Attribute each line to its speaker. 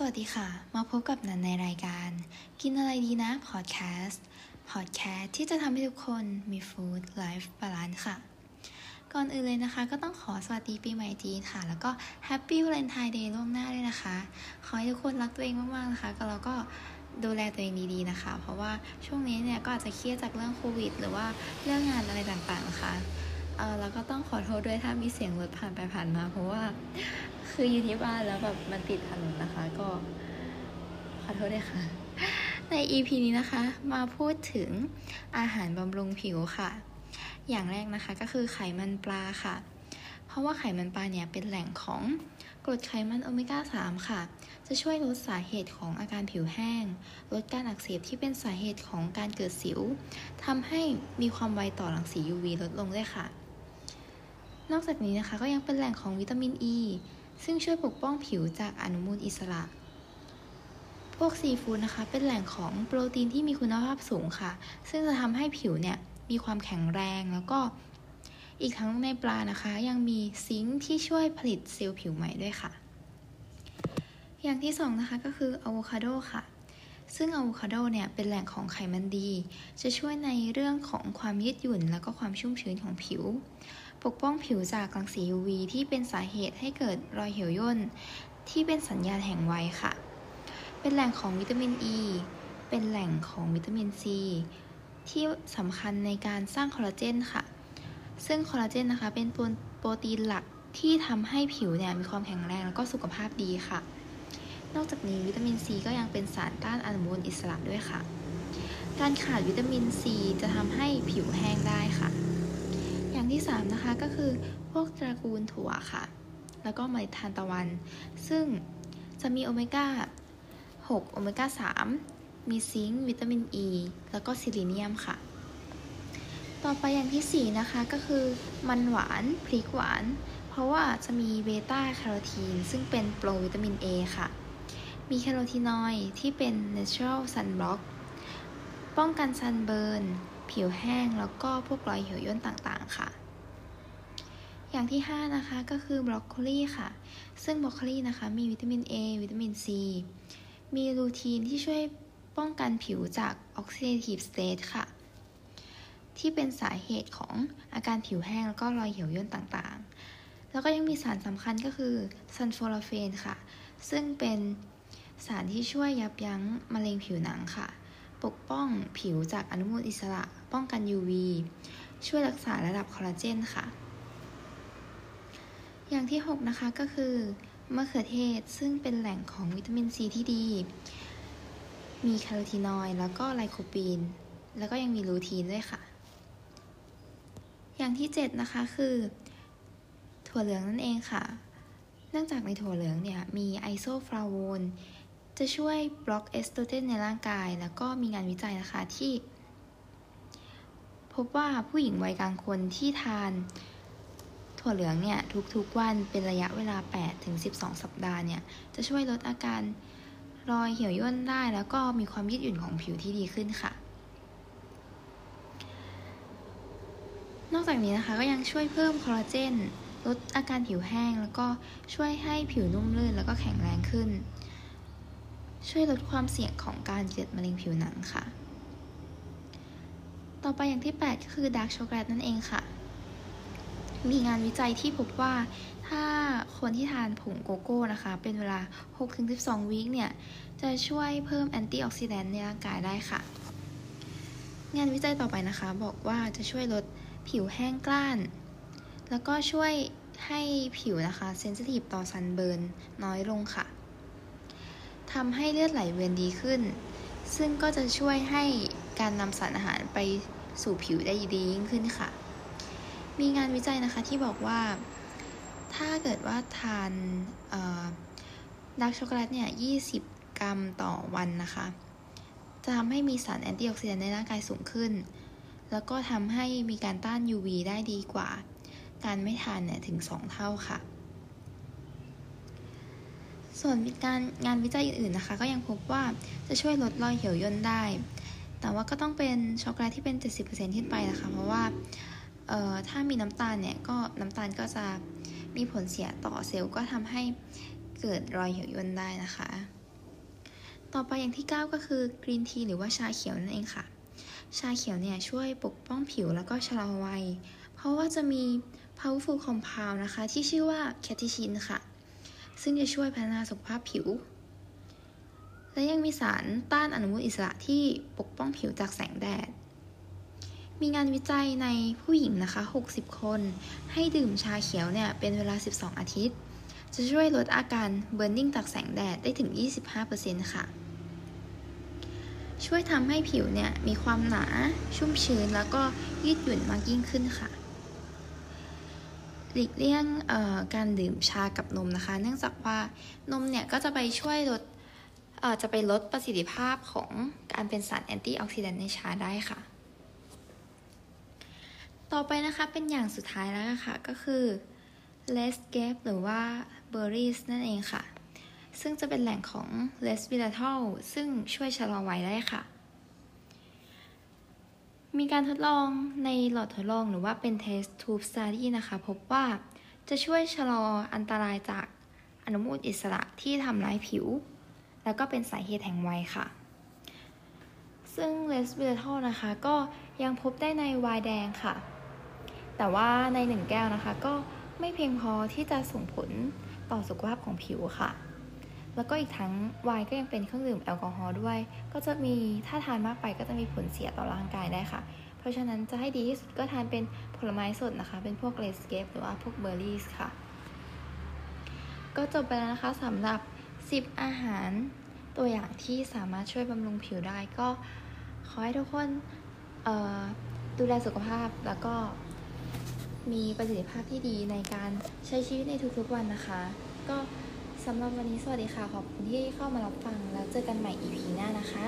Speaker 1: สวัสดีค่ะ มาพบกับนันในรายการ กินอะไรดีนะพอดแคสต์พอดแคสต์ที่จะทำให้ทุกคนมี food life balance ค่ะ ก่อนอื่นเลยนะคะ ก็ต้องขอสวัสดีปีใหม่จีนค่ะ แล้วก็ Happy Valentine's Day ล่วงหน้าด้วยนะคะ ขอให้ทุกคนรักตัวเองมากๆนะคะก็แล้วก็ดูแลตัวเองดีๆนะคะ เพราะว่าช่วงนี้เนี่ยก็อาจจะเครียดจากเรื่องโควิด หรือว่าเรื่องงานอะไรต่างๆนะคะเออแล้วก็ต้องขอโทษด้วยถ้ามีเสียงรถผ่านไปผ่านมา เพราะว่า คืออยู่ที่บ้านแล้วแบบมันติดถนนนะคะ ก็ขอโทษด้วยค่ะ ใน EP นี้นะคะ มาพูดถึงอาหารบำรุงผิวค่ะ อย่างแรกนะคะก็คือไขมันปลาค่ะ เพราะว่าไขมันปลาเนี่ยเป็นแหล่งของกรดไขมันโอเมก้า 3 ค่ะ จะช่วยลดสาเหตุของอาการผิวแห้ง ลดการอักเสบที่เป็นสาเหตุของการเกิดสิวทำให้มีความไวต่อรังสี UV ลดลงด้วยค่ะ นอกจากนี้นะคะก็ยังเป็นแหล่งของวิตามิน e ซึ่งช่วยปกป้องผิวจากอนุมูลอิสระ พวกซีฟู้ดนะคะ เป็นแหล่งของโปรตีนที่มีคุณภาพสูงค่ะ ซึ่งจะทำให้ผิวเนี่ยมีความแข็งแรงแล้วก็อีกทั้งในปลานะคะ ยังมีซิงค์ที่ช่วยผลิตเซลล์ผิวใหม่ด้วยค่ะ อย่างที่สองนะคะก็คืออะโวคาโดค่ะ ซึ่งอะโวคาโดเนี่ยเป็นแหล่งของไขมันดี จะช่วยในเรื่องของความยืดหยุ่น และก็ความชุ่มชื้นของผิว ปกป้องผิวจากรังสี UV ที่เป็นสาเหตุให้เกิดรอยเหี่ยวย่น ที่เป็นสัญญาณแห่งวัยค่ะ เป็นแหล่งของวิตามินอ e, ีเป็นแหล่งของวิตามินซีที่สำคัญในการสร้างคอลลาเจนค่ะ ซึ่งคอลลาเจนนะคะเป็นตัวโปรตีนหลักที่ทำให้ผิวเนี่ยมีความแข็งแรงแล้วก็สุขภาพดีค่ะ นอกจากนี้วิตามินซีก็ยังเป็นสารต้านอนุมูลอิสระด้วยค่ะ การขาดวิตามินซีจะทำให้ผิวแห้งได้ค่ะ ที่ 3 นะคะก็คือพวกตระกูลถั่วค่ะ แล้วก็เมล็ดทานตะวัน ซึ่งจะมีโอเมก้า 6 โอเมก้า 3 มีซิงค์วิตามิน E แล้วก็ซีลีเนียมค่ะ ต่อไปอย่างที่ 4 นะคะก็คือมันหวาน พริกหวาน เพราะว่าจะมีเบต้าแคโรทีน ซึ่งเป็นโปรวิตามิน A ค่ะ มีแคโรทีนอยด์ที่เป็น natural sunblock ป้องกัน sunburn ผิวแห้งแล้วก็พวกรอยเหี่ยวย่นต่างๆค่ะ อย่างที่ 5 นะคะก็คือบรอกโคลีค่ะ ซึ่งบรอกโคลีนะคะมีวิตามิน A วิตามิน C มีลูทีนที่ช่วยป้องกันผิวจาก oxidative stress ค่ะ ที่เป็นสาเหตุของอาการผิวแห้งแล้วก็รอยเหี่ยวย่นต่างๆ แล้วก็ยังมีสารสำคัญก็คือ sulforaphane ค่ะ ซึ่งเป็นสารที่ช่วยยับยั้งมะเร็งผิวหนังค่ะ ปกป้องผิวจากอนุมูลอิสระ ป้องกัน UV ช่วยรักษาระดับคอลลาเจนค่ะ อย่างที่ 6 นะคะก็คือมะเขือเทศซึ่งเป็นแหล่งของวิตามินซีที่ดี มีแคโรทีนอยด์แล้วก็ไลโคปีน แล้วก็ยังมีลูทีนด้วยค่ะ อย่างที่ 7 นะคะคือ ถั่วเหลืองนั่นเองค่ะ เนื่องจากในถั่วเหลืองเนี่ยมีไอโซฟลาโวน จะช่วยบล็อกเอสโตรเจนในร่างกาย แล้วก็มีงานวิจัยนะคะที่ พบว่าผู้หญิงวัยกลางคนที่ทานถั่วเหลืองเนี่ยทุกๆวันเป็นระยะเวลา 8-12 สัปดาห์เนี่ยจะช่วยลดอาการรอยเหี่ยวย่นได้แล้วก็มีความยืดหยุ่นของผิวที่ดีขึ้นค่ะ นอกจากนี้นะคะก็ยังช่วยเพิ่มคอลลาเจนลดอาการผิวแห้ง แล้วก็ช่วยให้ผิวนุ่มลื่นแล้วก็แข็งแรงขึ้น ช่วยลดความเสี่ยงของการเกิดมะเร็งผิวหนังค่ะ ต่อไปอย่างที่ 8 ก็คือ dark chocolate นั่นเองค่ะ มีงานวิจัยที่พบว่าถ้าคนที่ทานผงโกโก้นะคะ เป็นเวลา 6-12 week เนี่ย จะช่วยเพิ่ม antioxidant ในร่างกายได้ค่ะ งานวิจัยต่อไปนะคะ บอกว่าจะช่วยลดผิวแห้งกร้าน แล้วก็ช่วยให้ผิวนะคะ sensitive ต่อ sunburn น้อยลงค่ะ ทำให้เลือดไหลเวียนดีขึ้น ซึ่งก็จะช่วยให้การนำสารอาหารไปสู่ผิวได้ดียิ่งขึ้นค่ะ มีงานวิจัยนะคะที่บอกว่า ถ้าเกิดว่าทาน dark chocolate เนี่ย 20 กรัมต่อวันนะคะ จะทำให้มีสารแอนตี้ออกซิแดนต์ในร่างกายสูงขึ้น แล้วก็ทำให้มีการต้าน UV ได้ดีกว่า การไม่ทานเนี่ยถึง 2 เท่าค่ะ ส่วนการงานวิจัยอื่นๆนะคะ ก็ยังพบว่าจะช่วยลดรอยเหี่ยวย่นได้ แต่ว่าก็ต้องเป็นช็อกโกแลตที่เป็น 70%ขึ้นไปนะคะ เพราะว่าถ้ามีน้ำตาลเนี่ยก็น้ำตาลก็จะมีผลเสียต่อเซลล์ก็ทำให้เกิดรอยเหี่ยวย่นได้นะคะ ต่อไปอย่างที่ 9 ก็คือกรีนทีหรือว่าชาเขียวนั่นเองค่ะ ชาเขียวเนี่ยช่วยปกป้องผิวแล้วก็ชะลอวัย เพราะว่าจะมี powerful compound นะคะ ที่ชื่อว่าแคทิชินค่ะ ซึ่งจะช่วยพัฒนาสุขภาพผิว และยังมีสารต้านอนุมูลอิสระที่ปกป้องผิวจากแสงแดด มีงานวิจัยในผู้หญิงนะคะ 60 คน ให้ดื่มชาเขียวเนี่ยเป็นเวลา 12 อาทิตย์ จะช่วยลดอาการเบิร์นนิ่งจากแสงแดดได้ถึง 25%ค่ะช่วยทำให้ผิวเนี่ยมีความหนา ชุ่มชื้นแล้วก็ยืดหยุ่นมากยิ่งขึ้นค่ะ หลีกเลี่ยงการดื่มชากับนมนะคะ เนื่องจากว่านมเนี่ยก็จะไปช่วยลดจะไปลดประสิทธิภาพของการเป็นสารแอนตี้ออกซิแดนต์ในชาได้ค่ะ ต่อไปนะคะเป็นอย่างสุดท้ายแล้วค่ะก็คือ l e s g a p หรือว่า berries นั่นเองค่ะ ซึ่งจะเป็นแหล่งของ l e s v i t a l ซึ่งช่วยชะลอวัยได้ค่ะ มีการทดลองในหลอดทดลองหรือว่าเป็น test tube study นะคะ พบว่าจะช่วยชะลออันตรายจากอนุมูลอิสระที่ทำร้ายผิว แล้วก็เป็นสาเหตุแห่งวัยค่ะ ซึ่งเลสเบทอลนะคะก็ยังพบได้ในไวน์แดงค่ะ แต่ว่าในหนึ่งแก้วนะคะ ก็ไม่เพียงพอที่จะส่งผลต่อสุขภาพของผิวค่ะ แล้วก็อีกทั้งไวน์ก็ยังเป็นเครื่องดื่มแอลกอฮอล์ด้วย ก็จะมีถ้าทานมากไปก็จะมีผลเสียต่อร่างกายได้ค่ะ เพราะฉะนั้นจะให้ดีที่สุดก็ทานเป็นผลไม้สดนะคะ เป็นพวกเลสเกปหรือว่าพวกเบอร์รี่ค่ะ ก็จบไปแล้วนะคะสำหรับ 10 อาหารตัวอย่างที่สามารถช่วยบำรุงผิวได้ก็ขอให้ทุกคนดูแลสุขภาพแล้วก็มีประสิทธิภาพที่ดีในการใช้ชีวิตในทุกๆวันนะคะ ก็ สำหรับวันนี้สวัสดีค่ะ ขอบคุณที่เข้ามารับฟัง แล้วเจอกันใหม่ EP หน้านะคะ